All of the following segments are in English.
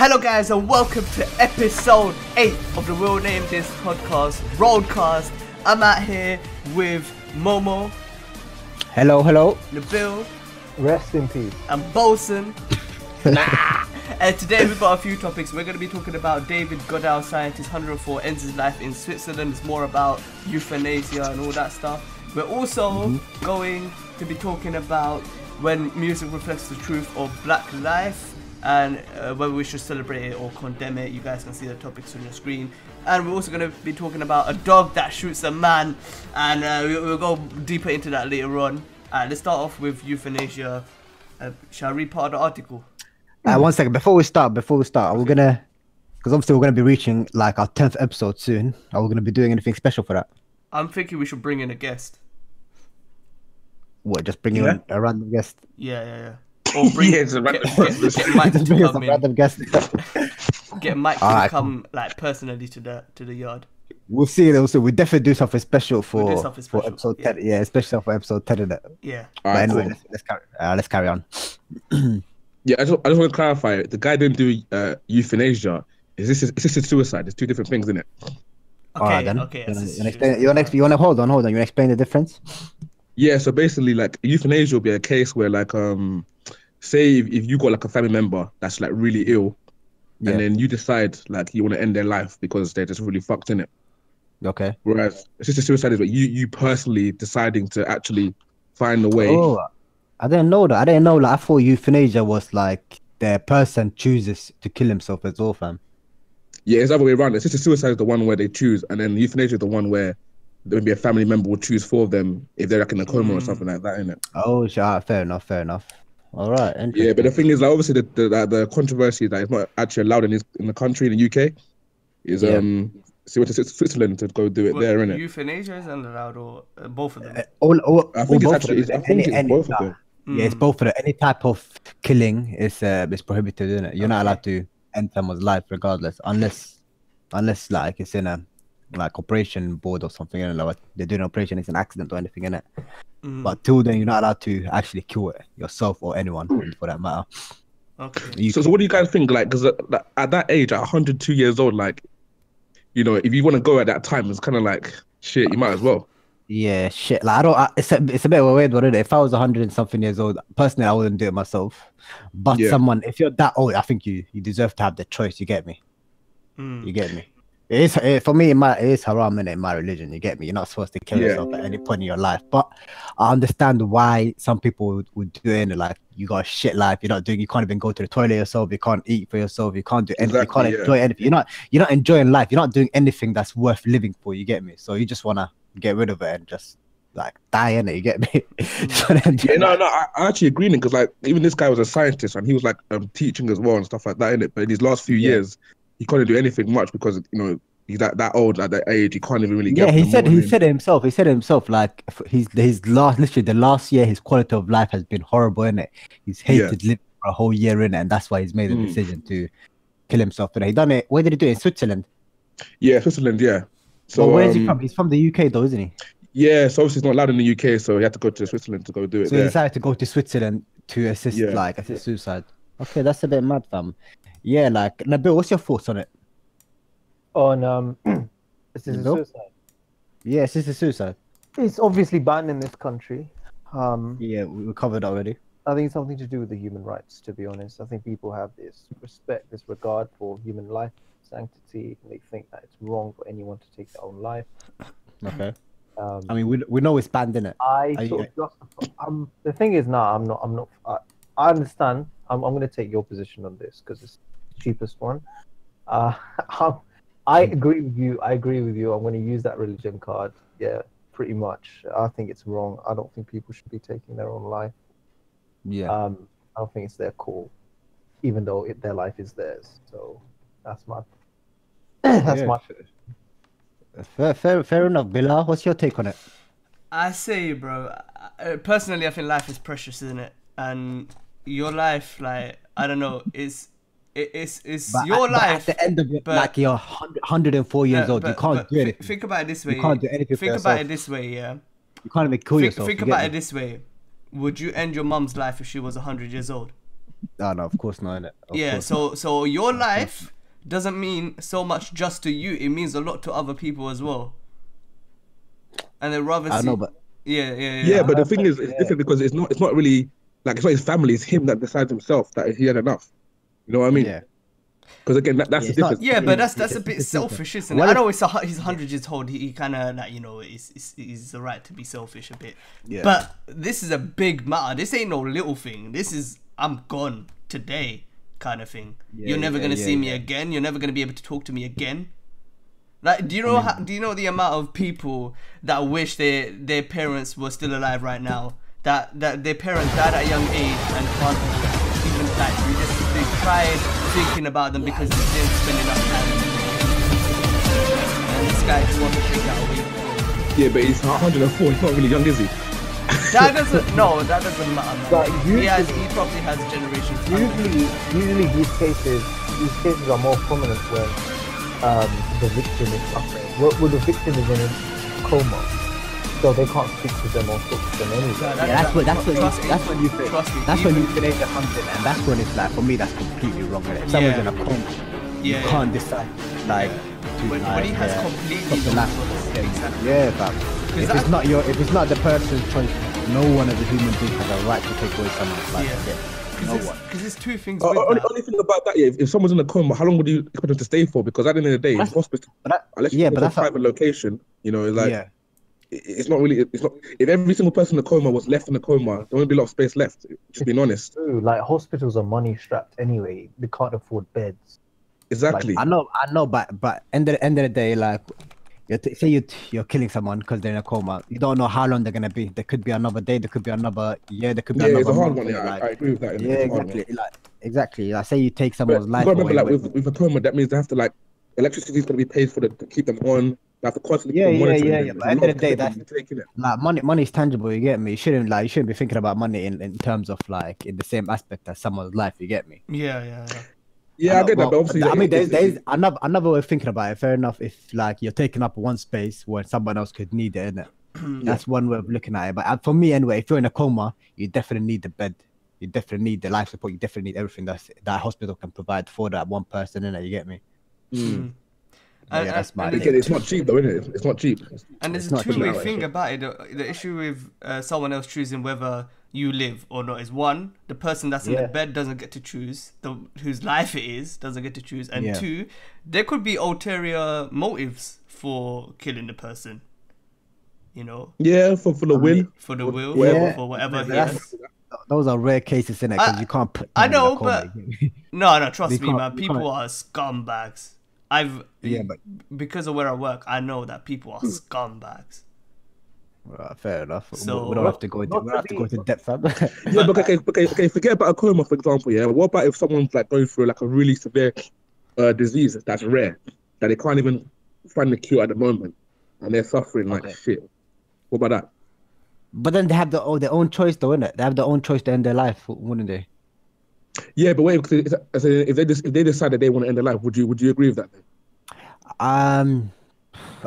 Hello, guys, and welcome to episode 8 of the Real Name This podcast, Roadcast. I'm out here with Momo, Hello, hello. Nabil, Rest in peace. and Bolson. and today we've got a few topics. We're going to be talking about David Goodall, scientist 104, ends his life in Switzerland. It's more about euthanasia and all that stuff. We're also mm-hmm. going to be talking about when music reflects the truth of black life and uh, whether we should celebrate it or condemn it. You guys can see the topics on your screen. And we're also going to be talking about a dog that shoots a man, and uh, we- we'll go deeper into that later on. Uh, let's start off with euthanasia. Uh, shall I read part of the article? Uh, one second. Before we start, before we start, we're gonna, because obviously we're gonna be reaching like our tenth episode soon. Are we gonna be doing anything special for that? I'm thinking we should bring in a guest. What? Just bringing Yeah. in a random guest. Yeah, yeah, yeah. Or bring Yeah, it's a random get, get, get Mike to bring come in. random guest. Get Mike to Alright, come like personally to the to the yard. we'll see. It also, we definitely do something special for, We'll do something for episode yeah. ten. Yeah, especially for episode ten of that. Yeah. But Alright, anyway, cool. let's, let's carry. Uh, let's carry on. Yeah, I just, I just want to clarify. The guy didn't do uh, euthanasia. Is this assisted suicide? There's two different things in it. Okay. Alright then. Okay. You wanna, you explain? You wanna, you wanna hold on, hold on. You wanna explain the difference? Yeah, so basically, like euthanasia will be a case where, like, um, say if, if you got like a family member that's like really ill, Yeah. and then you decide like you want to end their life because they're just really fucked in it. Okay. Whereas assisted suicide is what you you personally deciding to actually find a way. Oh, I didn't know that. I didn't know. Like, I thought euthanasia was like the person chooses to kill himself as well, fam. Yeah, it's the other way around. Assisted suicide is the one where they choose, and then euthanasia is the one where maybe a family member will choose for them if they're like in a coma or Mm. something like that, innit? Oh, sure. Fair enough. Fair enough. All right. Yeah, but the thing is, like, obviously, the the, the, the controversy that it's not actually allowed in this in the country in the UK is Yeah. um. See what to Switzerland to go do it Well, there, innit? Euthanasia is allowed, or uh, both of them. all, all, I think all it's both of actually, them. it's, I think Any- it's any- both of them. Yeah, it's both of them. Any type of killing is uh, is prohibited, isn't it? You're not allowed to end someone's life regardless, unless unless like it's in a like operation board or something, and like they're doing an operation, it's an accident or anything in it. Mm. But till then, you're not allowed to actually kill it yourself or anyone for that matter. Okay. You So, so what do you guys think? Like, because at, at that age, at 102 years old, like, you know, if you want to go at that time, it's kind of like shit. You might as well. Yeah, shit. Like I don't. I, it's a, it's a bit of a weird one. If I was hundred and something years old, personally, I wouldn't do it myself. But Yeah. someone, if you're that old, I think you you deserve to have the choice. You get me? Mm. You get me? It is it, for me. It is haram in my religion. You get me? You're not supposed to kill Yeah. yourself at any point in your life. But I understand why some people would, would do it. Like you got a shit life. You're not doing. You can't even go to the toilet yourself. You can't eat for yourself. You can't do anything. Exactly, You can't enjoy anything. You're not. You're not enjoying life. You're not doing anything that's worth living for. You get me? So you just wanna get rid of it and just like die in it. You get me? Just wanna enjoy Yeah, no, no, I, I actually agree because like even this guy was a scientist and he was like um, teaching as well and stuff like that in it. But in these last few Yeah. years, he couldn't do anything much because you know he's that that old at that age. He can't even really get. Yeah, he said he said it himself. He said it himself. Like his his last literally the last year, his quality of life has been horrible in it. He's Yeah. hated living for a whole year in it, and that's why he's made the Mm. decision to kill himself. And he done it. Where did he do it? In Switzerland. Yeah, Switzerland. Yeah. So So where is he um, from? He's from the UK, though, isn't he? Yeah, so obviously it's not allowed in the UK, so he had to go to Switzerland to go do it So he decided to go to Switzerland to assist, Yeah. like assist suicide. Okay, that's a bit mad, fam. Yeah, like Nabil, what's your thoughts on it? On um, this is a Nope. suicide. Yeah, assisted suicide. It's obviously banned in this country. Um, Yeah, we covered already. I think it's something to do with the human rights. To be honest, I think people have this respect, this regard for human life, sanctity, and they think that it's wrong for anyone to take their own life. Okay. Um, I mean, we we know it's banned in it. I Are you- sort of justify. Um, the thing is, now I'm not. I'm not. I, I understand. I'm. I'm going to take your position on this because it's cheapest one. Uh, I'm, agree with you. I agree with you. I'm going to use that religion card. Yeah, pretty much. I think it's wrong. I don't think people should be taking their own life. Yeah. Um, I don't think it's their call, even though it, their life is theirs. So that's my. that's Yeah. my. Fair, fair, fair enough, Bilal. What's your take on it? I say, bro. uh, Personally, I think life is precious, isn't it? And your life, like I don't know, is it, it's it's But your at, but life. at the end of it, but- like you're 100, 104 years No, old, you can't do thi- anything. Think about it this way. You can't do anything for Think about yourself. it this way, yeah. you can't even kill Think, yourself. think you get about me? it this way. Would you end your mum's life if she was hundred years old? No, no, of course not. Innit? Of yeah. course So so your life doesn't mean so much just to you. It means a lot to other people as well. And they rather not. I see. know, but yeah, yeah, yeah. Yeah, but the thing is, it's Yeah. different because it's not. It's not really like it's not his family. It's him that decides himself that he had enough. You know what I mean? yeah, Because again, that, that's Yeah, the it's not- difference. Yeah, but that's that's a bit selfish, isn't Well, it? I know it's a, he's hundred years old. He, he kind of like you know, it's, it's he's the right to be selfish a bit. Yeah. But this is a big matter. This ain't no little thing. This is I'm gone today kind of thing. Yeah, You're never yeah, gonna yeah, see me again. You're never gonna be able to talk to me again. Like, do you know? How, do you know the amount of people that wish their their parents were still alive right now? That that their parents died at a young age and can't even like they just they cried thinking about them because they didn't spend enough time. And this guy just wants to take that away. Yeah, but he's 104. He's not really young, is he? That doesn't no, that doesn't matter. Man. But he has usually- he probably has generations. Usually, usually these cases, these cases are more prominent when um, the victim is suffering. Well, well, the victim is in a coma, so they can't speak to them or talk to them anyway. That- that- yeah, that's what that's what you, trust me, that's when you think. trust me, That's when even- euthanasia comes in, and that's when it's like for me that's completely wrong. innit? If someone's Yeah. in a coma, you Yeah, yeah. can't decide like to When, like, when he has yeah, completely stop the no life. Yeah, Exactly. yeah, fam. If it's not your, if it's not the person's choice, no one as a human being has a right to take away someone's life. Yeah. Yeah. Because No there's, there's two things Uh, with only, that. only thing about that, yeah, if, if someone's in a coma, how long would you expect them to stay for? Because at the end of the day, in That's- hospital, But that, unless you yeah, but to a that's not- private location, you know, it's like yeah. It- it's not really. It's not. If every single person in a coma was left in a coma, there wouldn't be a lot of space left. Just being honest. True, like hospitals are money strapped anyway. They can't afford beds. Exactly. I know, I know, but but end of the end of the day, like, you t- say you t- you're killing someone because they're in a coma. You don't know how long they're gonna be. There could be another day. There could be another year. There could be yeah, another it's a hard month, one. Yeah, like- I, I agree with that. yeah, It's a hard one. exactly. Like exactly. Like say you take someone's you life gotta remember, away. like with- with, with a coma, that means they have to like electricity is gonna be paid for the, to keep them on. They have to constantly Yeah, yeah, yeah, yeah, There's but a end of the day, commitment you take in it. like money money is tangible you get me? You shouldn't like you shouldn't be thinking about money in, in terms of like in the same aspect as someone's life you get me? Yeah, yeah, yeah. Yeah, I know, get that, well, but obviously, i mean there's, it's- there's another another way of thinking about it. Fair enough if like you're taking up one space when someone else could need it innit? that's one way of looking at it. But uh, for me anyway if you're in a coma you definitely need the bed. You definitely need the life support. You definitely need everything that that hospital can provide for that one person in it you get me? Mm. Yeah, that's and- my and. Again, it's not cheap though, isn't it? It's not cheap. And there's It's a two-way cheap. thing about it. The, the issue with uh, someone else choosing whether you live or not is one, the person that's in the bed doesn't get to choose, the whose life it is doesn't get to choose, and Yeah. two, there could be ulterior motives for killing the person. You know, Yeah, for for the I mean, win. for the will, Yeah. for whatever he has. those are rare cases in it because I- you can't put I someone in know, but- you get me? No, no, trust me, can't- man. People can't- are scumbags. I've Yeah, but- because of where I work, I know that people are scumbags. Right, fair enough. We- So- we don't have to go into we to don't have to go into depth. fam. Yeah, but okay, okay, okay. Forget about a coma, for example. Yeah, what about if someone's like going through like a really severe uh, disease that's rare that they can't even find the cure at the moment, and they're suffering like Okay. shit. What about that? but then they have their own, their own choice, though, innit? They have their own choice to end their life, wouldn't they? Yeah, but wait, if they if they decide that they want to end their life, would you would you agree with that? Then? Um,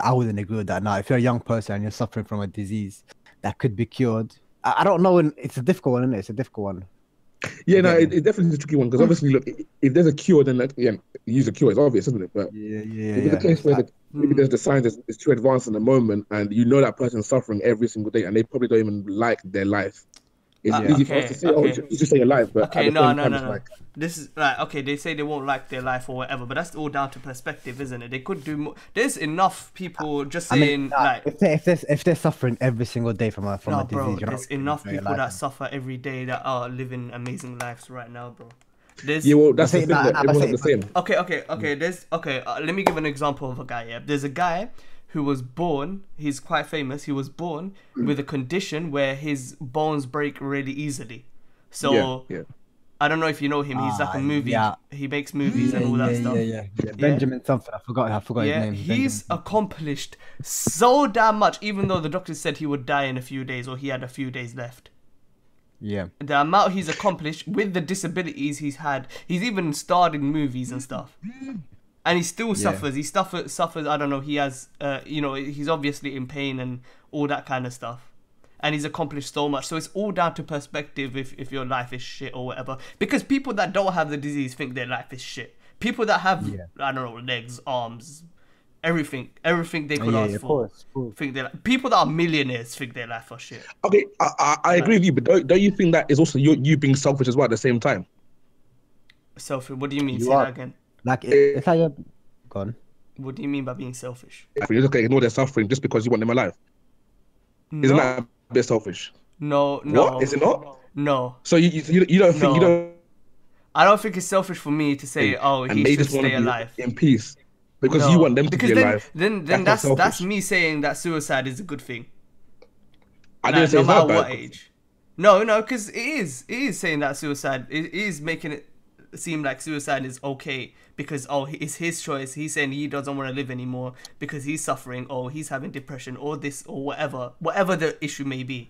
I wouldn't agree with that. Now, if you're a young person and you're suffering from a disease that could be cured, I, I don't know. and It's a difficult one, isn't it? It's a difficult one. Yeah, no, Yeah. it, it definitely is a tricky one because obviously, look, if there's a cure, then like, yeah, use a cure. It's obvious, isn't it? But Yeah, yeah, if it's a case where the, maybe there's the science is, is too advanced in the moment, and you know that person's suffering every single day, and they probably don't even like their life. It's Uh, easy for us okay, to say, oh, okay. you should- you should alive, but Okay, no, no, time, no, no. like, This is like okay. They say they won't like their life or whatever, but that's all down to perspective, isn't it? They could do more. There's enough people just I saying mean, nah, like, if they if they're, if they're suffering every single day from a from no, a disease, bro. you're There's really enough people that alive. suffer every day that are living amazing lives right now, bro. There's yeah, well, that's the thing. nah, that nah, but everyone's say- not the same. Okay, okay, okay. There's okay. Uh, let me give an example of a guy. Yeah, there's a guy who was born. He's quite famous. He was born with a condition where his bones break really easily. So yeah, yeah. I don't know if you know him. He's like Ah, a movie. yeah. He makes movies and all that yeah, stuff. Yeah, yeah, yeah. Benjamin something. I forgot. I forgot Yeah, his name. he's Benjamin. accomplished so damn much. Even though the doctor said he would die in a few days or he had a few days left. yeah. the amount he's accomplished with the disabilities he's had. He's even starred in movies and stuff. And he still suffers. He suffers. Suffers. I don't know. He has. Uh, you know. He's obviously in pain and all that kind of stuff. and he's accomplished so much. So it's all down to perspective if, if your life is shit or whatever. Because people that don't have the disease think their life is shit. People that have Yeah. I don't know legs, arms, everything, everything they could yeah, ask yeah, of for. course, of course. Think they people that are millionaires think their life are shit. Okay, I, I, I agree with you, but don't, don't you think that is also you, you being selfish as well at the same time? Selfish. What do you mean? You Say are- that again. Like eh, if it's like you're gone. What do you mean by being selfish? If you're just gonna ignore their suffering just because you want them alive, isn't that a bit selfish? no, no. What is it not? No, So you you, you don't think you don't I don't think it's selfish for me to say, "Oh, he should just stay alive." in peace because No, you want them to because be then, alive. Then, then That's that's that's, me saying that suicide is a good thing. I Like, didn't say no it's matter not bad. what age. No, no, because it is. It is saying that suicide. It is making it seem like suicide is okay because oh, it's his choice. He's saying he doesn't want to live anymore because he's suffering or he's having depression or this or whatever, whatever the issue may be.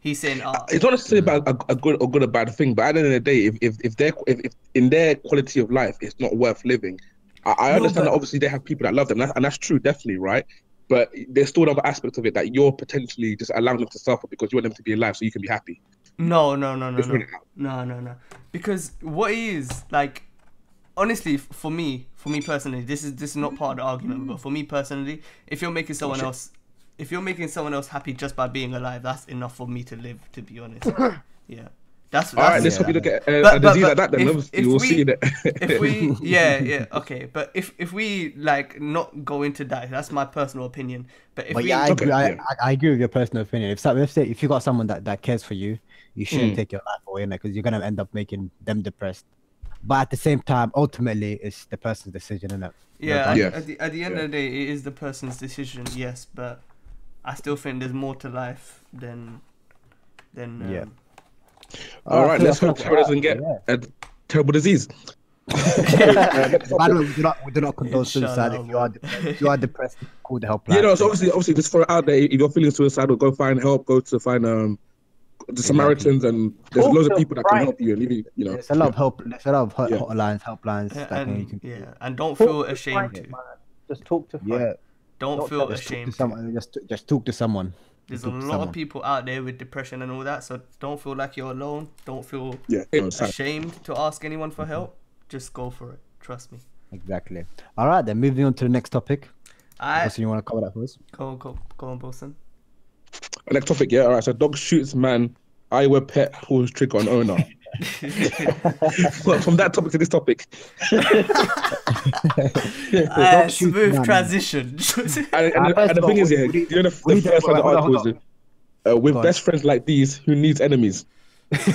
He's saying, oh, It's not necessarily about a, a good or good or bad thing, but at the end of the day, if if if their if, if in their quality of life it's not worth living, I, I No, understand but- that obviously they have people that love them, and that's, and that's true, definitely, right? But there's still another aspect of it that you're potentially just allowing them to suffer because you want them to be alive so you can be happy. No, no, no, no, no, read it out. no, no, no. Because what it is like, honestly, for me, for me personally, this is this is not part of the argument. But for me personally, if you're making someone shit. else, if you're making someone else happy just by being alive, that's enough for me to live. To be honest, yeah, that's All right, let's yeah. hope you look at uh, But- a but- disease like that. Then if- obviously if you'll we- see that. if we yeah yeah okay but if if we like not go into that that's my personal opinion but if But we yeah, I Okay, agree. I, yeah. I, I agree with your personal opinion. If some, if say, if you got someone that, that cares for you, you shouldn't Mm. take your life away, because you're gonna end up making them depressed. But at the same time, ultimately, it's the person's decision, innit? Yeah, at, Yeah. at the at the end Yeah. of the day, it is the person's decision. Yes, but I still think there's more to life than than um, Yeah. All right, I let's hope I Terry doesn't get yeah. a terrible disease. By the way, we do not we do not condone suicide. If you are if you are depressed, call the helpline. Yeah, no, so obviously, obviously, just throw it out there. If you're feeling suicidal, go find help. Go to find um the Samaritans, and there's Talk loads of people that can help you. And even you know, There's a lot of help. There's a lot of hot, Yeah. hotlines, helplines. Yeah, that can, you and can, yeah, and don't Talk feel ashamed Frank, to. Just talk to Frank. yeah. Don't Don't feel Just ashamed. to to. someone. Just just talk to someone. There's a talk to lot someone. of people out there with depression and all that, so don't feel like you're alone. Don't feel yeah, no, it's fine. ashamed to ask anyone for help. Just go for it. Trust me. Exactly. All right, then moving on to the next topic. I Wilson, you want to cover that for us? go go go on, Wilson. Next topic, yeah. All right, so dog shoots man. I Iowa pet pulls trigger on owner. well, from that topic to this topic, Uh, Dog shoots smooth man. transition. and, and, Uh, the, and the thing is, yeah, we need- you know, the, we the need to- first one the article is uh, with best friends like these, who needs enemies? That's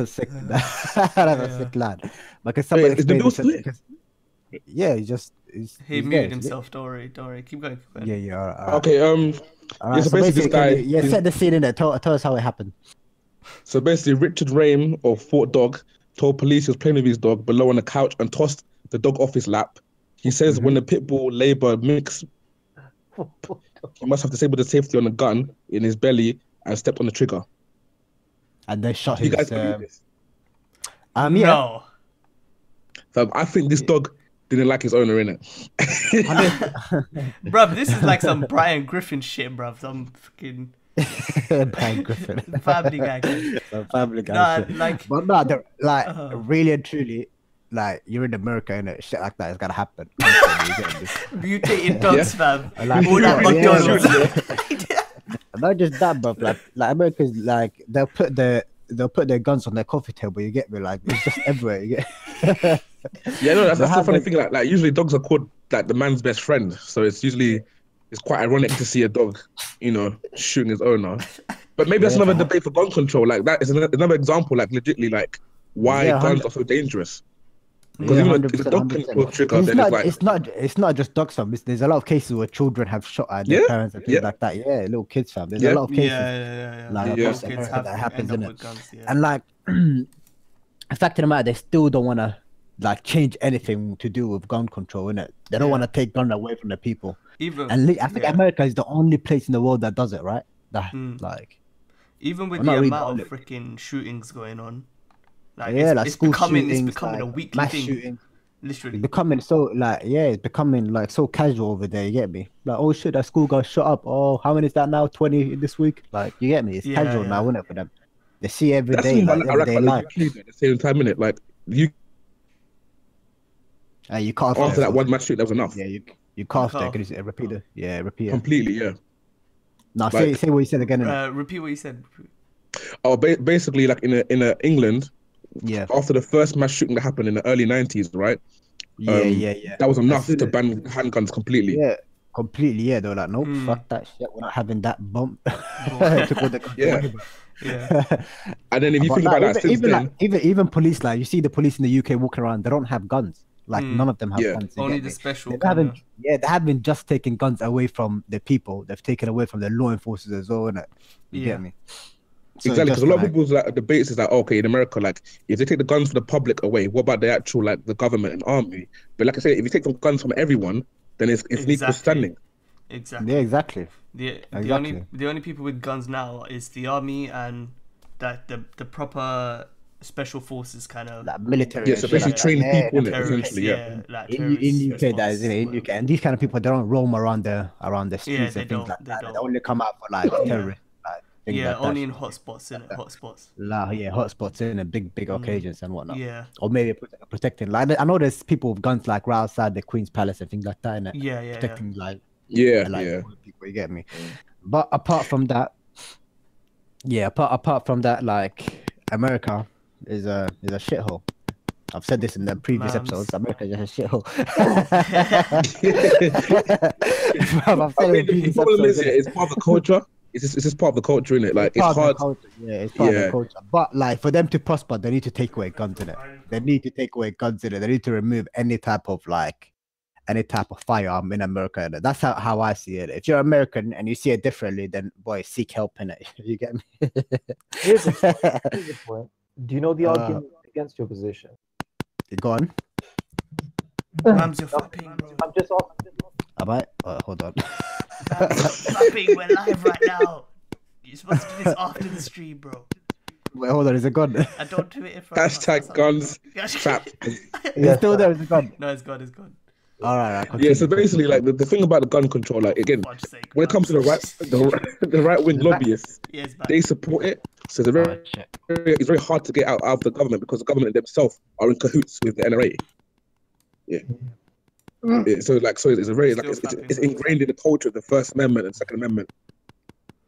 a sick. That's a sick lad. Because somebody Wait, is the explained bill split? because- Yeah, you just he's, he he's muted there, isn't himself. Don't worry, don't worry. Keep going. Keep going. Yeah, yeah. All right, all right. Okay, um, All right, so so basically this guy- yeah, set the scene in there. Tell, tell us how it happened. So basically, Richard Rame of Fort Dodge told police he was playing with his dog Blue on the couch and tossed the dog off his lap. He says Mm-hmm. when the pit bull labor mix, he must have disabled the safety on the gun in his belly and stepped on the trigger. And they shot You his. guys believe Um, this? um, yeah. No. Fam, I think this dog didn't like his owner in it. Bruv, this is like some Brian Griffin shit, bruv. Some fucking Brian Griffin. Family Guy. shit. Some family guy. Nah, shit. like- but no, the, like Uh-huh. really and truly, like you're in America and shit like that is gonna happen. Honestly, you. Mutated dogs, fam. Like, All that yeah, McDonald's. Not just that, but like, like America's like they'll put the they'll put their guns on their coffee table. You get me? Like it's just everywhere. You get. Yeah, no, that's, They that's the funny like- thing. Like, like usually dogs are called like the man's best friend, so it's usually it's quite ironic to see a dog, you know, shooting his owner. But maybe that's Yeah. another debate for gun control. Like that is another, another example, like legitly, like why Yeah, guns hundred- are so dangerous. Because Yeah, even if a 100%, dog can 100%. pull a trigger, It's then not, it's like it's not it's not just dogs fam. It's, there's a lot of cases where children have shot at their Yeah, parents and things yeah. like that. Yeah, little kids fam. There's Yeah. a lot of cases. yeah, yeah, yeah. Like, Little across kids have that happens, end up innit? guns, yeah. And like the fact of the matter, they still don't want to like change anything to do with gun control, innit? They don't Yeah. want to take gun away from the people. even And I think yeah. America is the only place in the world that does it, right? That Hmm. like even with I'm the really amount of freaking shootings going on, like yeah, it's, like it's school becoming shootings, it's becoming a like, weekly mass thing. shooting. Literally. It's becoming so like yeah, it's becoming like so casual over there. You get me? Like oh shit, that school got shut up. Oh, how many is that now? Twenty this week? Like you get me? It's Yeah, casual yeah. now, isn't it for them? They see every That's day, something like I like everyday about life. the UK though, at the same time, innit? Like you And you can't after that one match shoot, that was enough. Yeah, you you coughed there. cough. Can you say, repeat it? Yeah, repeat it. Completely, yeah. Now say like- say what you said again. Uh, repeat what you said. Oh, ba- basically, like in a, in a England, yeah, after the first mass shooting that happened in the early nineties, right? yeah, um, yeah, yeah. That was enough to ban handguns completely. Yeah, completely. Yeah, they were like, nope, Mm. fuck that shit. We're not having that bump. Took all the guns Yeah. away, bro. Yeah. And then if you But think like, about that even, since even then, like even even police, like you see the police in the UK walking around, they don't have guns. Like Mm. none of them have Yeah. guns. Only the me? special. They haven't, yeah, they haven't just taken guns away from the people. They've taken away from the law enforcers as well, innit? You Yeah. get me? So exactly because a lot of people's like debates is like okay in America like if they take the guns from the public away what about the actual like the government and army but like I say if you take the guns from everyone then it's it's equal Exactly. standing Yeah, Exactly. exactly. The the Exactly. only the only people with guns now is the army and that the the proper special forces kind of Like military. Yeah, and so basically like train that. Yeah, people, innit, essentially, yeah. like in, terrorist in UK that is in, response, in UK and these kind of people they don't roam around the around the streets Yeah, and they things don't, like they that. They don't. only come out for like terrorists, like things Yeah, like that. only in hotspots, in it, hotspots. Like, yeah, hotspots in a big big occasions and whatnot. Mm. Yeah, Or maybe protecting. Like I know there's people with guns like right outside the Queen's Palace and things like that, innit? yeah, yeah, yeah. protecting like yeah like yeah people. You get me? But apart from that, yeah, apart apart from that, like America is a is a shithole. I've said this in the previous Mams. episodes. America is just a shithole. I Bruv, I've said it mean, the previous problem is episodes, yeah, it's part of the culture it's just, it's just part of the culture in it like it's part of the hard culture. Yeah, it's part of the culture. But like for them to prosper, they need to take away guns in it. They need to take away guns in it. They need to remove any type of like any type of firearm in America. innit? That's how, how I see it. If you're American and you see it differently, then boy, seek help in it. You get me? Here's a, here's a point. Do you know the Uh, argument against your position? Go on. Rams, you're fapping, bro. I'm just asking. Am I? Oh, hold on. Rams, you're. We're live right now. You're supposed to do this after the stream, bro. Wait, hold on. Is it gone? I don't do it in front of us, hashtag that's guns all. trap Is it still there? Is it gone? No, it's gone, it's gone. All right. all right yeah so continue. basically like the, the thing about the gun control like again Fudge sake, when it comes to the right the, the right wing lobbyists Yeah, they support it so it's very Oh, very- it's very hard to get out, out of the government because the government themselves are in cahoots with the NRA. Yeah. Yeah, so like so it's a very like it's, it's, it's ingrained in the culture of the First Amendment and Second Amendment.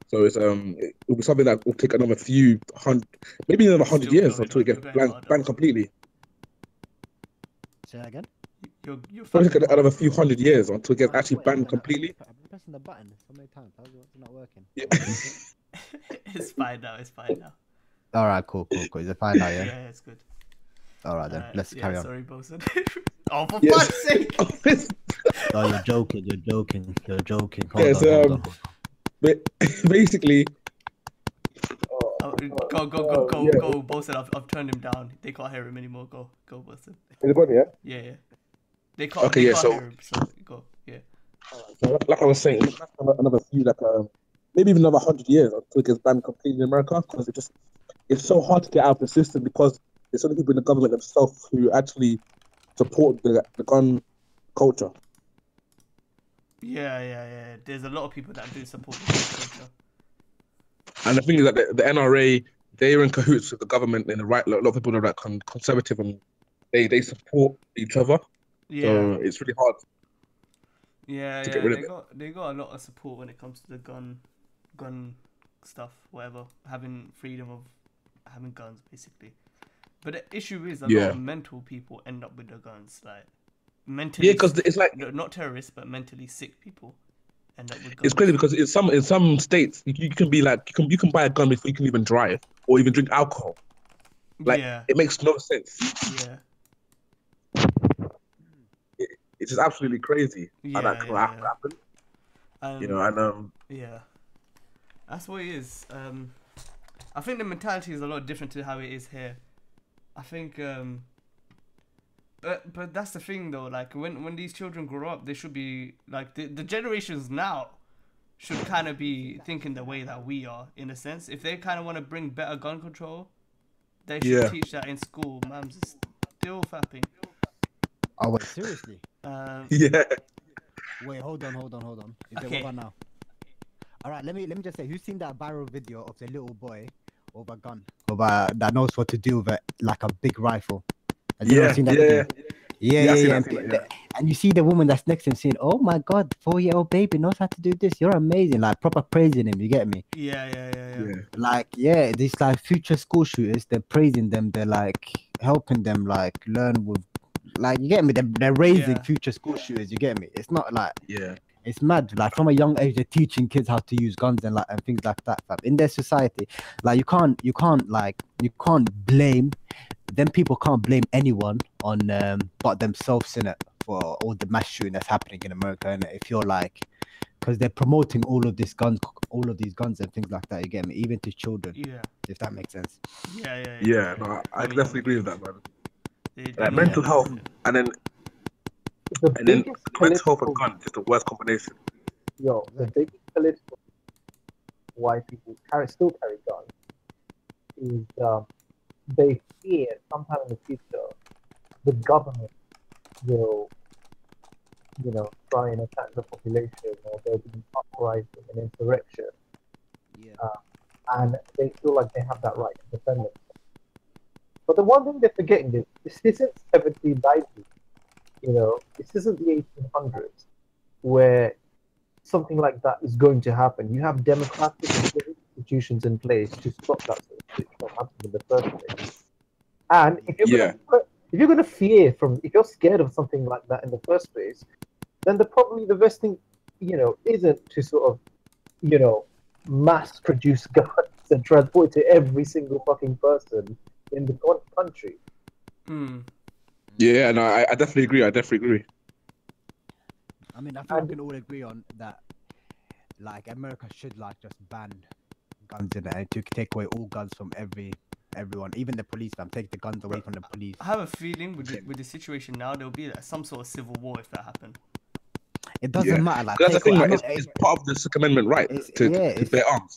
So it's um it will be something that will take another few hundred maybe another hundred years until it gets banned, banned completely. Say that again. You're, you're Probably take fapping. another few hundred years until it gets actually Wait, banned completely. I've been pressing the button so many times. How's it it's not working? Yeah. it's fine now, it's fine now. All right. Cool. Cool. Cool. Is it fine now? Yeah, Yeah. it's good. All right then. Alright, Let's yeah, carry on. Sorry, Bosun. oh, for Yes. fuck's sake! Oh, you're joking. You're joking. You're joking. Hold Yes, on. Hold um, on. but basically, Oh, go, go, go, go, yeah. go, Bosun. I've, I've turned him down. They can't hear him anymore. Go, go, Bosun. is it gone, yeah? Yeah, yeah. They can't, Okay, they yeah, can't so- hear him, so go. Yeah. So like- like I was saying, another- another few like uh, maybe even another hundred years until it gets banned completely in America because it just it's so hard to get out of the system because there's so many people in the government themselves who actually support the, the gun culture. Yeah, yeah, yeah. There's a lot of people that do support the gun culture. And the thing is that the, the NRA they're in cahoots with the government and the right. A lot of people are like conservative and they they support each other. Yeah, So it's really hard. yeah, to yeah. get rid of They it. they got a lot of support when it comes to the gun, gun stuff, whatever. Having freedom of having guns, basically. But the issue is a lot of mental people end up with the guns, like mentally. Yeah, because it's like no, not terrorists, but mentally sick people end up with guns. it's crazy because in some in some states you, you can be like you can you can buy a gun before you can even drive or even drink alcohol. like- yeah, It makes no sense. yeah, It's just absolutely crazy yeah, how that can yeah, yeah. happen. And, You know, and um, Yeah, that's what it is. Um, I think the mentality is a lot different to how it is here. I think, um, but but that's the thing though. Like when when these children grow up, they should be like the the generations now should kind of be thinking the way that we are in a sense. If they kind of want to bring better gun control, they should Yeah. teach that in school. Mams is still fapping. Oh wait, seriously? Um, Yeah. Wait, hold on, hold on, hold on. Is Okay. it over now? All right, let me let me just say, who's seen that viral video of the little boy with a gun, with a, that knows what to do with it, like a big rifle? Have you ever Yeah, seen that yeah. video? Yeah, Yeah, I've yeah, yeah. And, I've seen pe- that, and you see the woman that's next to him saying, "Oh my God, four-year-old baby knows how to do this. You're amazing!" Like proper praising him. You get me? yeah, yeah, yeah, yeah. Yeah. Like, yeah, these like future school shooters, they're praising them. They're like helping them like learn with, like you get me? They're, they're raising Yeah. future school shooters. You get me? It's not like Yeah. It's mad. Like from a young age, they're teaching kids how to use guns and like and things like that. fam. In their society, like you can't, you can't like you can't blame. Then people can't blame anyone on um but themselves in it for all the mass shooting that's happening in America. And if you're like, because they're promoting all of these guns, all of these guns and things like that. You get me? Even to children, Yeah, if that makes sense. yeah, yeah. Yeah. No, I Very definitely agree with that, man. Like mental yeah. health, and then The and then biggest mental health political, and gun is the worst combination. yo, the biggest political why people carry still carry guns is um, they fear sometime in the future the government will, you know, try and attack the population or there'll be an uprising, an insurrection, Yeah. and they feel like they have that right to defend themselves. But the one thing they're forgetting is this isn't 1790, you know, this isn't the 1800s where something like that is going to happen. You have democratic institutions in place to stop that sort of thing from happening in the first place. And if you're Yeah. gonna, if you're gonna fear from if you're scared of something like that in the first place, then the probably the best thing, you know, isn't to sort of, you know, mass produce guns and transport it to every single fucking person in the country. Mm. Yeah, no, I, I definitely agree. I definitely agree. I mean, I think And- we can all agree on that. Like America should like just ban guns in it and to take away all guns from every everyone, even the police. Fam, take the guns away from the police. I have a feeling with the, with the situation now, there'll be like, some sort of civil war if that happened. It doesn't Yeah. matter. Like, That's the thing. away- Like, it's, it's part of the Second Amendment right It's- to, yeah, to it's- bear arms.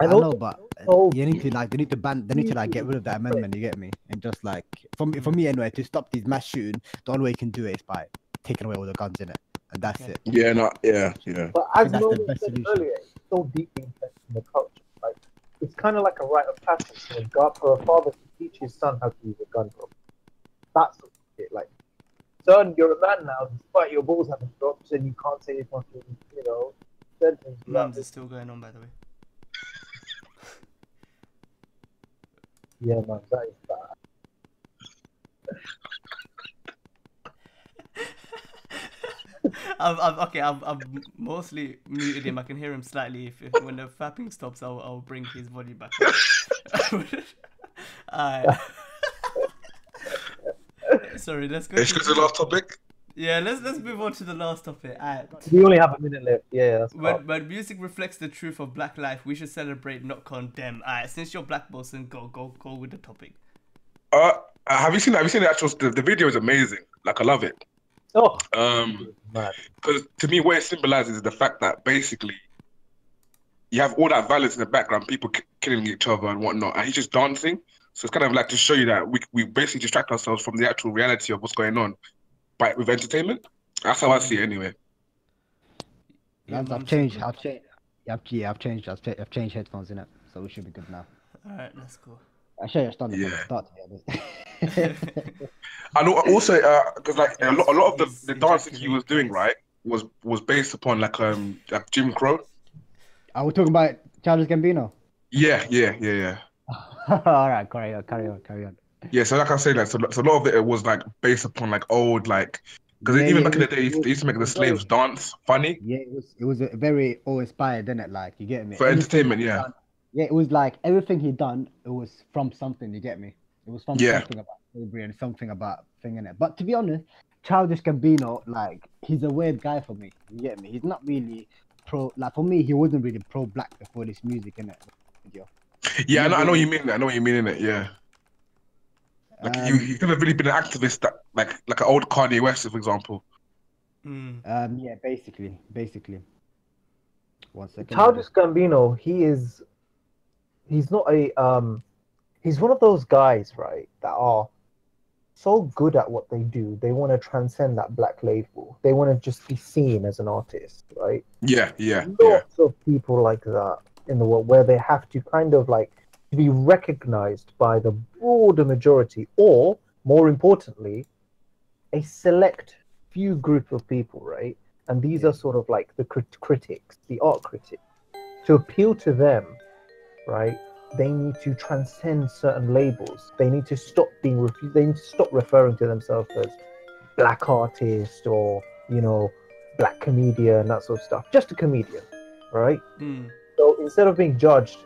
I And know, also- but Oh, you need to like they need to ban they need to like get rid of that amendment. You get me? And just like for me, for me anyway, to stop these mass shooting, the only way you can do it is by taking away all the guns in it, and that's Okay. it. Yeah, no, yeah, yeah. But I as that's the best said solution. earlier, it's so deeply entrenched in the culture. Like it's kind of like a rite of passage for a, God, for a father to teach his son how to use a gun properly. That's it. Like, son, you're a man now, despite your balls having dropped, and you can't say as much as you know. Sentence without Mums is still going on, by the way. Yeah, man, that is bad. I've, I've, okay, I'm, I've mostly muted him. I can hear him slightly. If, if when the fapping stops, I'll, I'll bring his volume back. up. Alright. Sorry, let's go. Let's go to the last topic. Yeah, let's let's move on to the last topic. Alright. We only have a minute left. Yeah, that's When, calm. when music reflects the truth of black life, we should celebrate, not condemn. Alright, since you're black Boston, go go go with the topic. Uh, have you seen? Have you seen the actual? The, the video is amazing. Like I love it. Oh, Um, man. because to me, what it symbolizes is the fact that basically you have all that violence in the background, people k- killing each other and whatnot, and he's just dancing. So it's kind of like to show you that we we basically distract ourselves from the actual reality of what's going on, by with entertainment. That's how I see it, anyway. Yeah, I've changed. I've changed. Yeah, I've, yeah, I've changed. I've, cha- I've changed headphones in it, so we should be good now. Alright, let's go. I should have done it from Yeah. the start. To be honest. And also, because like a lot, a lot of the, the dancing he was doing, right, was was based upon like um like Jim Crow. Are we talking about Childish Gambino? Yeah, yeah, yeah, yeah. All right, carry on, carry on, carry on. Yeah, so like I say, like so, so a lot of it was like based upon like old like because Yeah, even yeah, back in the day, they used to make the slaves dance funny Yeah, it was. It was a very all inspired, didn't it? Like you get me. for Everything entertainment. Yeah, done- Yeah, it was like everything he done. It was from something. You get me? It was from Yeah. something about slavery and something about thing in it. But to be honest, Childish Gambino, like he's a weird guy for me. You get me? He's not really pro. Like for me, he wasn't really pro black before this music in it. Yeah, I know, I know what you mean. I know what you mean in it. Yeah, like he Um, he could have really been an activist that like like an old Kanye West, for example. Mm. Um, yeah, basically, basically. One second. Childish Gambino, he is, he's not a, um, he's one of those guys, right, that are so good at what they do, they want to transcend that black label. They want to just be seen as an artist, right? Yeah, yeah, yeah. Lots of people like that in the world where they have to kind of like to be recognized by the broader majority, or more importantly, a select few group of people, right? And these are sort of like the crit- critics, the art critics. To appeal to them, right? They need to transcend certain labels. They need to stop being. Ref- they need to stop referring to themselves as black artist or you know black comedian that sort of stuff. Just a comedian, right? Mm. So instead of being judged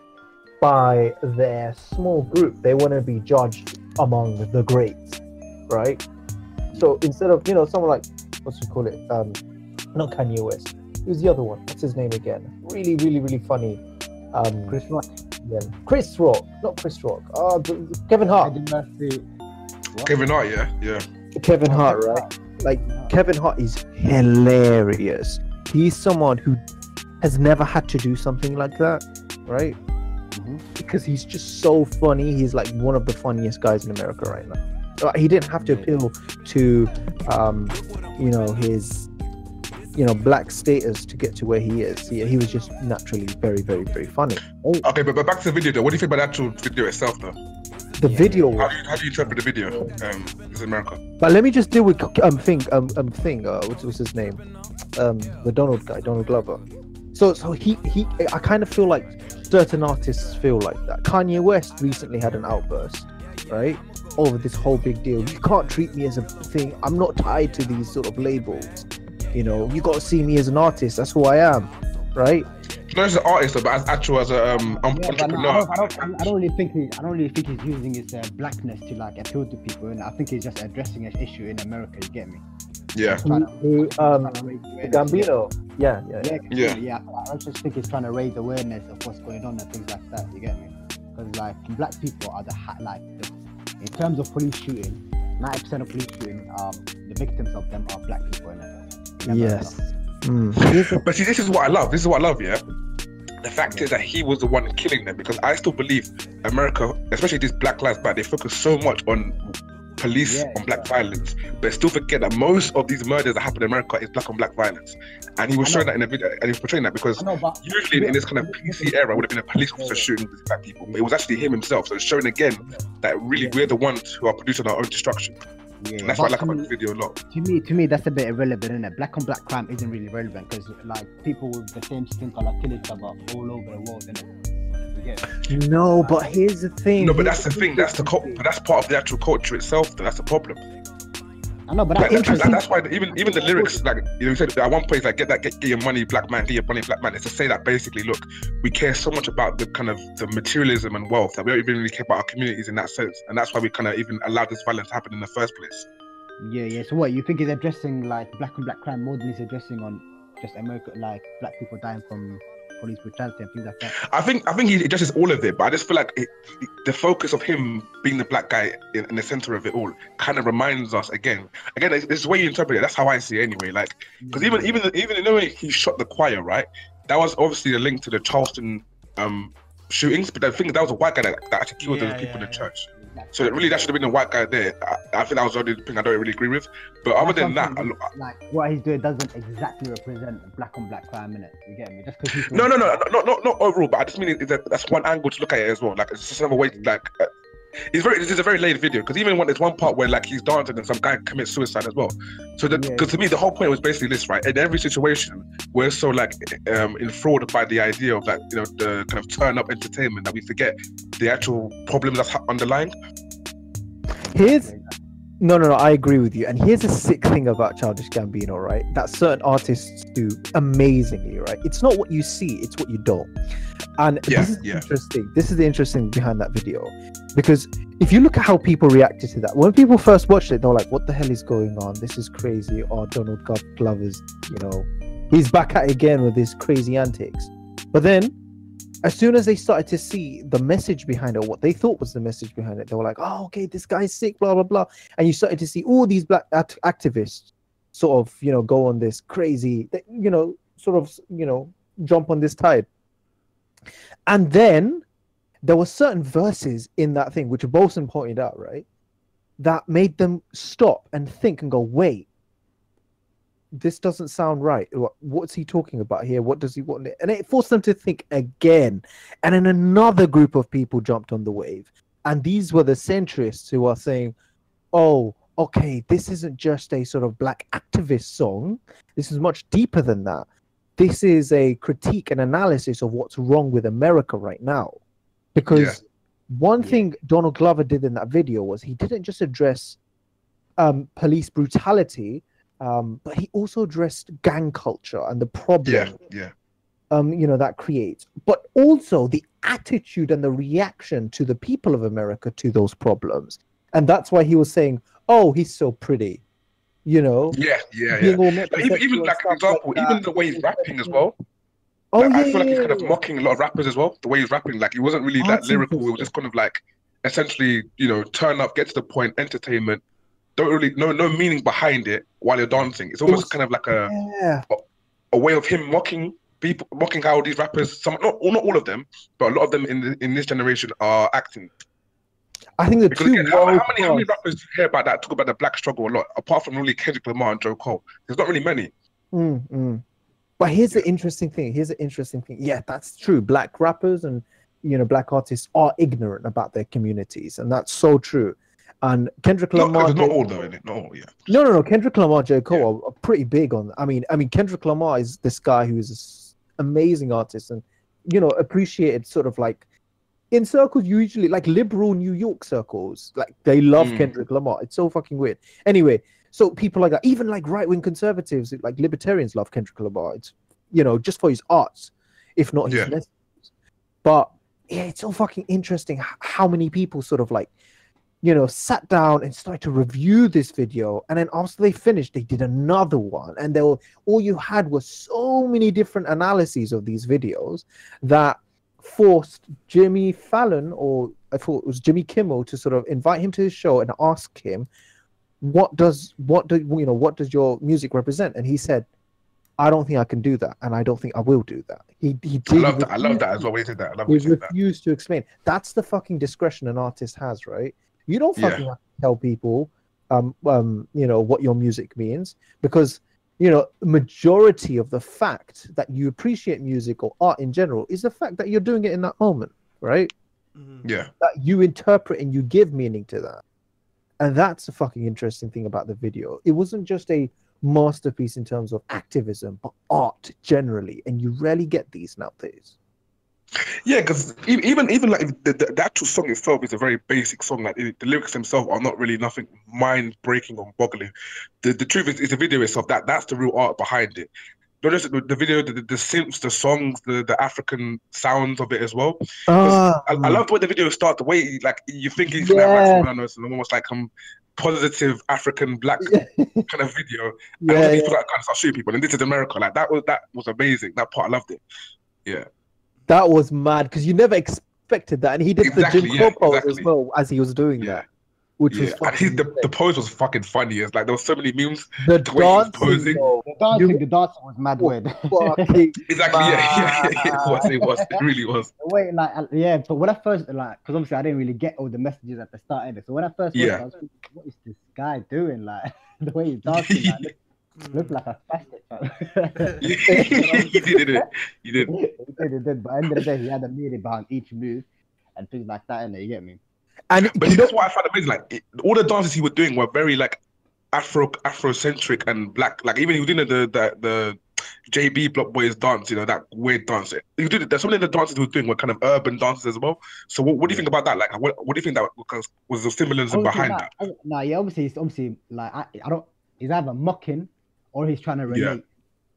by their small group, they want to be judged among the greats, right? So instead of you know someone like what's we call it, um, not Kanye West, who's the other one? What's his name again? Really, really, really funny. Um, Chris Rock, again. Chris Rock, not Chris Rock. Uh, Kevin Hart. Eddie Murphy. What? Kevin Hart, yeah, yeah. Kevin Hart, right? Like Kevin Hart is hilarious. He's someone who has never had to do something like that, right? Mhm. Because he's just so funny. He's like one of the funniest guys in America right now. Uh, He didn't have to appeal to, um, you know, his, you know, black status to get to where he is. He, he was just naturally very, very, very funny. Oh, Okay, but, but back to the video though. What do you think about the actual video itself though? the Yeah. video How do you how do you interpret the video? Um, is America. But let me just deal with um thing um um thing uh what's, what's his name um the Donald guy Donald Glover. So so he he I kind of feel like certain artists feel like that. Kanye West recently had an outburst, right? Over this whole big deal. You can't treat me as a thing. I'm not tied to these sort of labels. You know, you got to see me as an artist. That's who I am, right? Not as an artist, but as actual as a um, Yeah, but no, entrepreneur. I, don't, I, don't, I don't really think he, I don't really think he's using his uh, blackness to like appeal to people, and I think he's just addressing an issue in America. You get me? Yeah. To- Who, um, trying to Gambino. Yeah, yeah, Yeah, Yeah. yeah, yeah. I just think he's trying to raise awareness of what's going on and things like that. You get me? Because like black people are the hat like the, in terms of police shooting, ninety percent of police shooting, um, the victims of them are black people. Innit? Yes. Mm. But see, this is what I love. This is what I love, yeah. The fact is that he was the one killing them because I still believe America, especially these Black Lives Matter, they focus so much on police Yeah, on black violence, but still forget that most of these murders that happen in America is black on black violence. And he was showing that in the video, and he was portraying that because know, usually in this kind of PC era would have been a police officer shooting these black people, but it was actually him himself. So it's showing again that really we're the ones who are producing our own destruction. yeah, that's what I like about me- the video a lot. to me, to me, that's a bit irrelevant, isn't it? Black on black crime isn't really relevant because like people with the same skin color kill each other all over the world, innit? You get? No, but here's the thing. No, but that's the thing. That's the cul- but that's part of the actual culture itself. Though. That's the problem. I know, but Like, that's that- that- that's why even even the lyrics, like you know, you said at one point, like get that, get, get your money, black man, get your money, black man. It's to say that basically, look, we care so much about the kind of the materialism and wealth that we don't even really care about our communities in that sense, and that's why we kind of even allow this violence to happen in the first place. Yeah, yeah. So what you think is addressing like black and black crime more than he's addressing on just America, like black people dying from police brutality and things like that. I think I think he addresses all of it, but I just feel like it, the focus of him being the black guy in, in the center of it all kind of reminds us again. Again, this is the way you interpret it. That's how I see it anyway. Like because even even even in the way he shot the choir, right? That was obviously a link to the Charleston um, shootings, but the thing that was a white guy that, that actually killed Yeah, the people yeah, in the yeah. church. So that really, that should have been the white guy there. I, I think that was the only thing I don't really agree with. But other than that, I- like what he's doing doesn't exactly represent black on black crime, innit? You get me? Just because he's No, no, no, not not not overall, but I just mean it, that that's one angle to look at it as well. Like it's just another way. to, Like uh, it's very, this is a very late video because even when there's one part where like he's dancing and some guy commits suicide as well. So Yeah. because to me the whole point was basically this, right? In every situation, we're so like um enthralled by the idea of like you know the kind of turn up entertainment that we forget the actual problem that's ha- underlying. Here's no, no, no. I agree with you. And here's a sick thing about Childish Gambino, right? That certain artists do amazingly, right? It's not what you see; it's what you don't. And Yeah, this is yeah. interesting. This is the interesting behind that video, because if you look at how people reacted to that, when people first watched it, they were like, "What the hell is going on? This is crazy." Or Donald Glo- Glover's, you know, he's back at it again with his crazy antics. But then as soon as they started to see the message behind it, what they thought was the message behind it, they were like, "Oh, okay, this guy's sick," blah blah blah, and you started to see all these black act- activists sort of, you know, go on this crazy, you know, sort of, you know, jump on this tide, and then there were certain verses in that thing which Bolson pointed out, right? that made them stop and think and go, wait, this doesn't sound right. What, what's he talking about here? What does he want? And it forced them to think again. And then another group of people jumped on the wave. And these were the centrists who are saying, oh, okay, this isn't just a sort of black activist song. This is much deeper than that. This is a critique and analysis of what's wrong with America right now. Because Yeah. one Yeah. thing Donald Glover did in that video was he didn't just address um, police brutality, um, but he also addressed gang culture and the problem Yeah, yeah. um, you know, that creates, but also the attitude and the reaction to the people of America to those problems. And that's why he was saying, "Oh, he's so pretty," you know, Yeah, yeah, yeah. Like, even, like for example, that. even the way he's rapping as well. Oh like, yeah, I feel like he's kind of mocking a lot of rappers as well. The way he's rapping, like he wasn't really that lyrical. It was just kind of like essentially, you know, turn up, get to the point, entertainment. Don't really no no meaning behind it while you're dancing. It's almost was- kind of like a yeah, a way of him mocking people, mocking how these rappers, some not not all of them, but a lot of them in the, in this generation are acting. I think the Because two again, how, how many how many rappers you hear about that talk about the black struggle a lot? Apart from really Kendrick Lamar and J. Cole, there's not really many. Mm, mm. But here's the interesting thing. Here's the interesting thing. Yeah, that's true. Black rappers and you know black artists are ignorant about their communities, and that's so true. And Kendrick Lamar, not J. all though, innit? Not all, yeah. No, no, no. Kendrick Lamar, J. Cole Yeah. are, pretty big on. I mean, I mean, Kendrick Lamar is this guy who is this amazing artist and you know appreciated sort of like in circles usually like liberal New York circles. Like they love Mm. Kendrick Lamar. It's so fucking weird. Anyway, so people like that, even like right wing conservatives, like libertarians, love Kendrick Lamar. It's you know just for his arts, if not his Yeah. messages. But yeah, it's so fucking interesting how many people sort of like you know, sat down and started to review this video. And then after they finished, they did another one. And they were, all you had was so many different analyses of these videos that forced Jimmy Fallon, or I thought it was Jimmy Kimmel, to sort of invite him to his show and ask him, what does what do you know what does your music represent? And he said, I don't think I can do that, and I don't think I will do that. He he did I love that. I love that as well. When he did that, I love he when he did that. refused to explain. That's the fucking discretion an artist has, right? You don't Yeah. fucking have to tell people, um, um, you know, what your music means because you know, majority of the fact that you appreciate music or art in general is the fact that you're doing it in that moment, right? mm-hmm. Yeah, That you interpret and you give meaning to that, and that's the fucking interesting thing about the video. It wasn't just a masterpiece in terms of activism, but art generally, and you rarely get these nowadays. yeah. Because even even like the, the, the actual song itself is a very basic song. Like the, lyrics themselves are not really nothing mind breaking or boggling. The the truth is, is the video itself. That that's the real art behind it. Not just the, the video, the, the, the synths, the songs, the, the African sounds of it as well. Ah, I, I love the way the video starts. The way like you think gonna Yeah. like some, almost like some positive African black yeah, kind of video. And yeah, yeah. people that guns start shooting people. And this is America. Like that was that was amazing. That part I loved it. Yeah. That was mad because you never expected that, and he did Exactly, the Jim yeah, Crow pose as well as he was doing that, which Yeah. was And fucking his, the, the pose was fucking funny. It's like there were so many memes. the the way he was dancing. posing. though, The dancing, You- the dancing was mad weird. fucking Exactly. Yeah, yeah, yeah, It was. It was. It really was. Wait, like, uh, yeah, but when I first, like, because obviously I didn't really get all the messages at the start of it. So when I first watched it, Yeah. I was thinking, what is this guy doing? Like, the way he's dancing, like, look, Mm. look like a spastic. fam. he did it. He did. he did, he did. But at the end of the day, he had a meaning behind each move and things like that, and you get me? And But you know, that's what I found amazing. Like it, all the dances he was doing were very like Afro Afrocentric and black. Like even he was doing the the, the JB Block Boys dance. You know that weird dance. He did. There's some of the dances he was doing were kind of urban dances as well. So what, what do you think about that? Like what, what do you think that was, was the symbolism behind nah, that? Nah, yeah, obviously, he's obviously like I, I don't. He's either mocking or he's trying to relate. Yeah.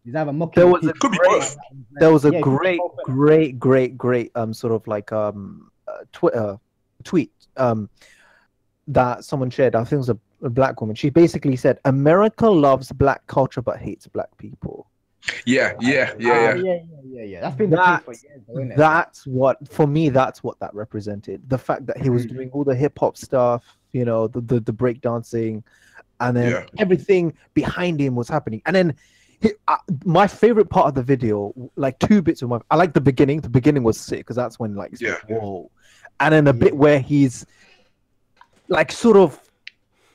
He's either mocking. There was a people- Could be great- both. there was a Yeah, it could be great, great, great, great um sort of like um uh, Twitter tweet um that someone shared. I think it was a, a black woman. She basically said, "America loves black culture but hates black people." Yeah, yeah, yeah, Ah, yeah. yeah, yeah, yeah, yeah. That's been the That- for years, though, innit? That's what for me. That's what that represented. The fact that he was Mhm. doing all the hip hop stuff, you know, the the, the break dancing, and then Yeah. everything behind him was happening. And then he, uh, my favorite part of the video, like two bits of my, I like the beginning. The beginning was sick because that's when like, it's like, Yeah. whoa, and then a bit where he's like sort of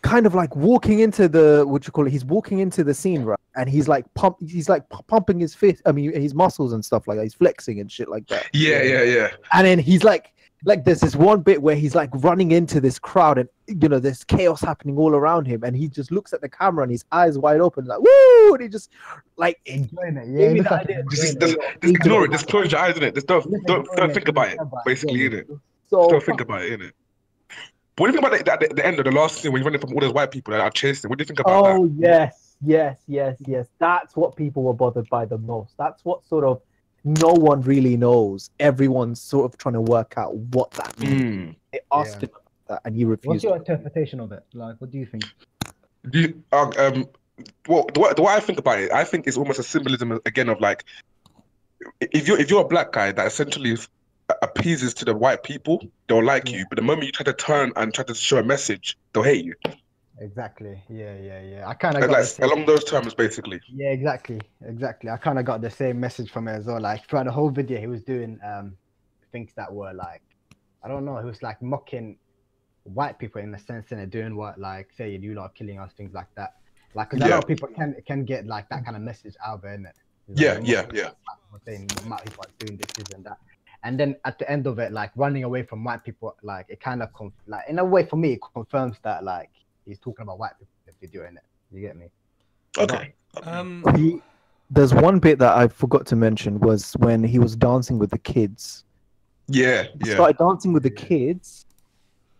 kind of like walking into the what you call it. He's walking into the scene, right? And he's like pump. He's like pu- pumping his fist. I mean, his muscles and stuff like that. He's flexing and shit like that. Yeah, yeah, yeah. And then he's like, like there's this one bit where he's like running into this crowd, and you know there's chaos happening all around him, and he just looks at the camera and his eyes wide open, like woo, and he just like Enjoying it, yeah. me look the like idea. enjoying Just, just, just ignore it. Just close your eyes, innit? Just don't, don't, don't think about it. Basically, innit? So Don't think about it, innit? But what do you think about the, the, the end of the last scene when you're running from all those white people that are chasing? What do you think about that? Oh yes, yes, yes, yes. That's what people were bothered by the most. That's what sort of no one really knows. Everyone's sort of trying to work out what that means. Mm. They asked Yeah. him about that, and he refused. What's your interpretation of it? Like, what do you think? Do you, uh, um, well, the way, the way I think about it, I think it's almost a symbolism again of like, if you're if you're a black guy that essentially appeases to the white people, they'll like you. But the moment you try to turn and try to show a message, they'll hate you. Exactly. Yeah, yeah, yeah. I kind of Like, got the like, same- along those terms, basically. Yeah, exactly, exactly. I kind of got the same message from it as well. Like throughout the whole video, he was doing um things that were like, I don't know, he was like mocking white people in the sense and doing what like say you lot are killing us, things like that. Like, 'cause a Yeah. lot of people can can get like that kind of message out there, innit? Yeah, like, yeah, yeah. saying doing this, this, and that. And then at the end of it, like running away from white people, like it kind of conf- like in a way for me, it confirms that like he's talking about white people in the video, in it. You get me? Okay. Um, He, there's one bit that I forgot to mention was when he was dancing with the kids. Yeah, He yeah. started dancing with the kids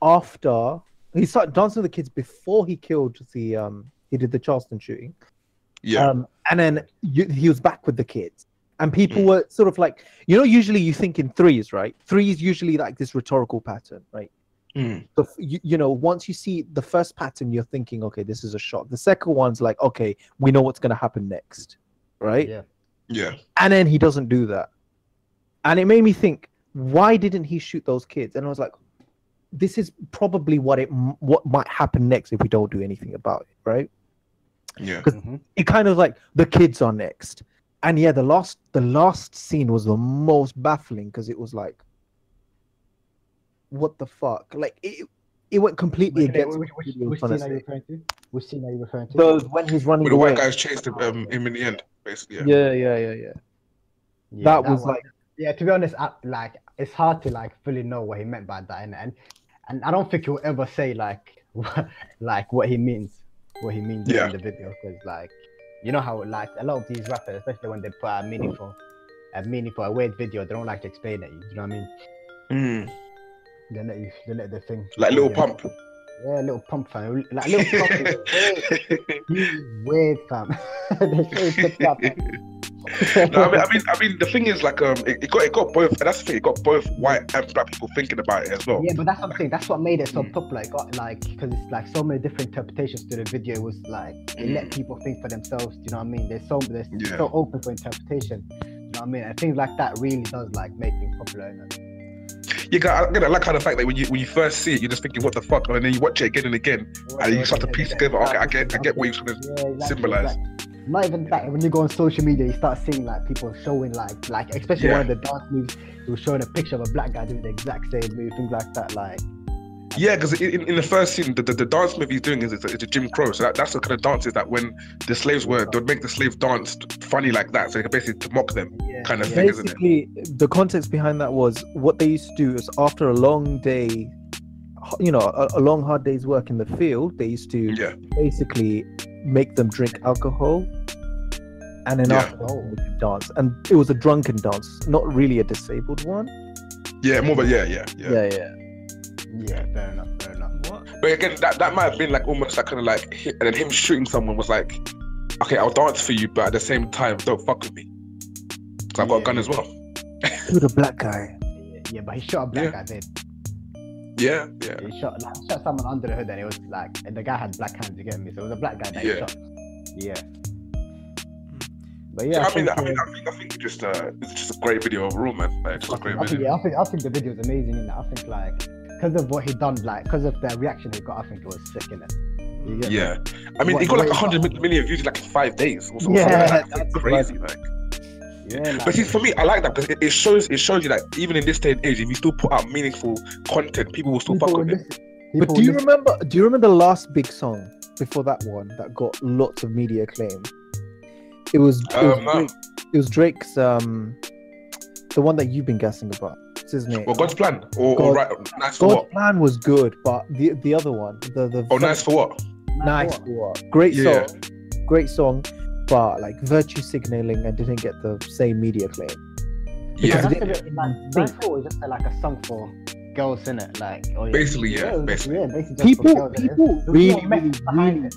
after he started dancing with the kids before he killed the um he did the Charleston shooting. Yeah. Um, and then you, he was back with the kids. And people Mm. were sort of like, you know, usually you think in threes, right? Threes usually like this rhetorical pattern, right? Mm. So f- you, you know, once you see the first pattern, you're thinking, okay, this is a shot. The second one's like, okay, we know what's gonna happen next, right? Yeah. Yeah. And then he doesn't do that. And it made me think, why didn't he shoot those kids? And I was like, this is probably what it what might happen next if we don't do anything about it, right? Yeah. Mhm. It kind of like the kids are next. And yeah, the last the last scene was the most baffling because it was like, what the fuck? Like it it went completely Which, which, against which, what which, which scene are you referring to? Which scene are you referring to? Those when he's running But the away. white guys chased him, um, him in the end, basically. Yeah. Yeah, yeah, yeah, yeah. Yeah, that was one- like yeah. To be honest, I, like it's hard to like fully know what he meant by that, and and, and I don't think he'll ever say like like what he means, what he means Yeah. in the video, because like you know how like a lot of these rappers, especially when they put out a meaningful, a meaningful, a weird video, they don't like to explain it. You know what I mean? Mm. They let you, they let the thing. Like little yeah. pump. Yeah, Lil Pump fam. Like Lil Pump is weird, he's weird fam. they say he picked up. No, I mean, I mean, I mean, the thing is, like, um, it, it got, it got both. And that's the thing. It got both white and black people thinking about it as well. Yeah, but that's what I'm saying. That's what made it so Mm. popular. It got like because it's like so many different interpretations to the video. It was like it let Mm. people think for themselves. Do you know what I mean? There's so there's Yeah. so open for interpretation. Do you know what I mean? And things like that really does like make things popular. You got, I, I like how the fact that when you when you first see it, you're just thinking, what the fuck, and then you watch it again and again, and you start to piece together. Okay, I get, I get what you're trying to. Yeah, like, Symbolize. Like, not even that. When you go on social media, you start seeing like people showing like like especially Yeah. one of the dance moves. He was showing a picture of a black guy doing the exact same move, things like that. Like Yeah, because in, in the first scene, the, the, the dance move he's doing is it's a, it's a Jim Crow. So that, that's the kind of dances that when the slaves were, they'd make the slaves dance funny like that. So you could basically to mock them, yeah, kind of yeah. thing, isn't it? basically the context behind that was what they used to do is after a long day you know a, a long hard day's work in the field they used to Yeah, basically make them drink alcohol and then Yeah. after that, would dance and it was a drunken dance not really a disabled one yeah, more, but yeah, yeah, yeah. yeah yeah Yeah, fair enough, fair enough. what? But again, that, that might have been like almost like kind of like, hi- and then him shooting someone was like, okay, I'll dance for you, but at the same time, don't fuck with me, because I've got a gun as well. to the black guy Yeah, yeah, but he shot a black Yeah. guy dead. Yeah, yeah, He shot like shot someone under the hood, and it was like, and the guy had black hands. You get me? So it was a black guy that Yeah. he shot. Yeah. But Yeah, yeah, I mean, think, I mean, I think, I think it's just, uh, it's just a great video overall, man. Like, it's just a great I think, video. yeah, I think I think the video is amazing in that. I think like because of what he done, like because of the reaction he got, I think it was sick in it. You me? Yeah, I mean, What- he got like what- 100 million views in like five days. Or something Yeah, like that. Like, that's crazy, like. Yeah, like, But see, for me, I like that because it, it shows it shows you that even in this day and age, if you still put out meaningful content, people will still people fuck will with it. listen. But do you listen- remember? Do you remember the last big song before that one that got lots of media acclaim? It was. It was, Um. Drake, it was Drake's. Um, the one that you've been guessing about. What's his name? Well, God's plan or, or right, nice for God's what? plan was good, but the the other one, the the Oh, nice for what? nice one. great Yeah. song, great song, but like virtue signaling and didn't get the same media claim. Yeah, Because That's it a bit like. Nightfall is just like a song for girls, in it? Like, or Basically, yeah, it was- basically. yeah, basically People, girls, people really, really, really it.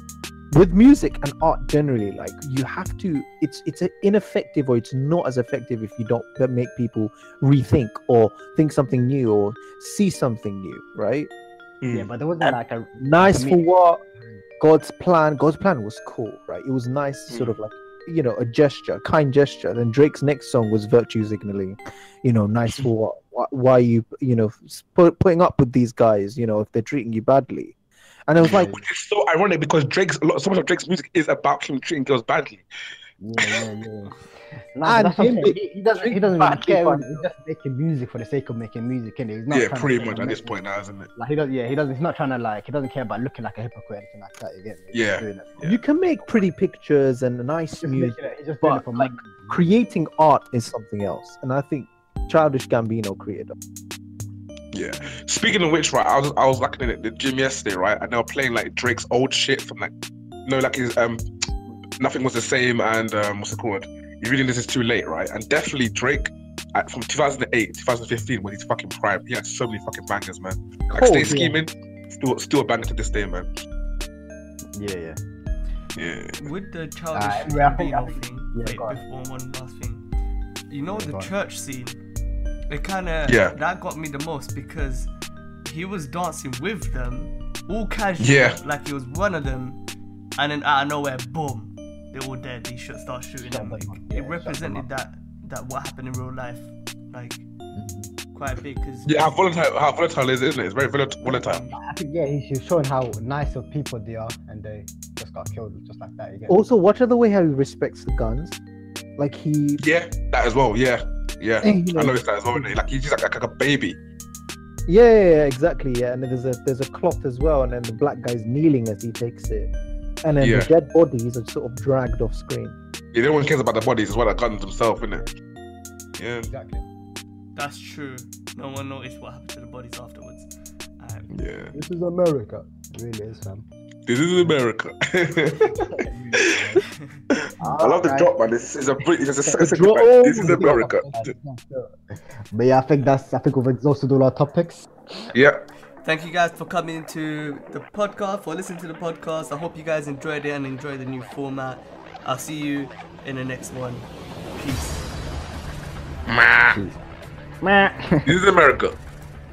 with music and art generally like you have to it's it's ineffective or it's not as effective if you don't make people rethink or think something new or see something new right Mm. Yeah, but there wasn't And- like a nice for what god's plan god's plan was cool right it was nice sort Mm. of like you know a gesture kind gesture then drake's next song was virtue signaling you know nice for what why, why you you know put, putting up with these guys you know if they're treating you badly and it was like Which is so ironic because Drake's a lot, so much of Drake's music is about him treating girls badly. Yeah, yeah, yeah. No, that's what I'm him saying. He, he doesn't. He doesn't really care. back. He's just making music for the sake of making music, innit? He's not. Yeah, pretty much at this message. point now, isn't it? Like he does. Yeah, he doesn't. He's not trying to like. He doesn't care about looking like a hypocrite or anything like that. You get me? He's just Yeah. it. Yeah. you can make pretty pictures and nice music it. Just but, for like, money. creating art is something else and i think childish gambino created it. Yeah. Speaking of which, right, I was I was looking at the gym yesterday, right, and they were playing like Drake's old shit from like, you know, like his um, nothing was the same, and um, what's it called? You reading this is too late, right? And definitely Drake. At, from 2008, 2015, when he's fucking prime, he had so many fucking bangers, man. Like Oh, Stay yeah. Scheming, still, still a banger to this day, man. Yeah, yeah. Yeah. With the childish Uh, yeah, I think- I Gambino think- thing, yeah, wait, before one last thing. You know Yeah, the church scene. It kind of Yeah. that got me the most because he was dancing with them, all casual, Yeah. like he was one of them, and then out of nowhere, boom, they're all dead. He should start shooting them. them Like, yeah, it shut them represented that that what happened in real life, like quite big. Cause Yeah, how volatile, how volatile is it, isn't it? It's very volat- volatile. I think yeah, he's showing how nice of people they are, and they just got killed just like that. You get me? also watch out the way how he respects the guns like he Yeah, that as well. Yeah, yeah. Eh, you know, I noticed that as well. innit? Like he's just like, like, like a baby. yeah, yeah, yeah, exactly yeah and then there's a there's a cloth as well and then the black guy's kneeling as he takes it and then Yeah. the dead bodies are sort of dragged off screen Yeah, no one cares about the bodies as well. The guns themselves, isn't it? Yeah, exactly. that's true. No one noticed what happened to the bodies afterwards. Alright. yeah. This is America. It really is, fam. This is America. I love the drop, man. This is a British. It's a The second drop. This is America. But yeah, I think that's. I think we've exhausted all our topics. Yeah. Thank you guys for coming to the podcast, for listening to the podcast. I hope you guys enjoyed it and enjoy the new format. I'll see you in the next one. Peace. This is America.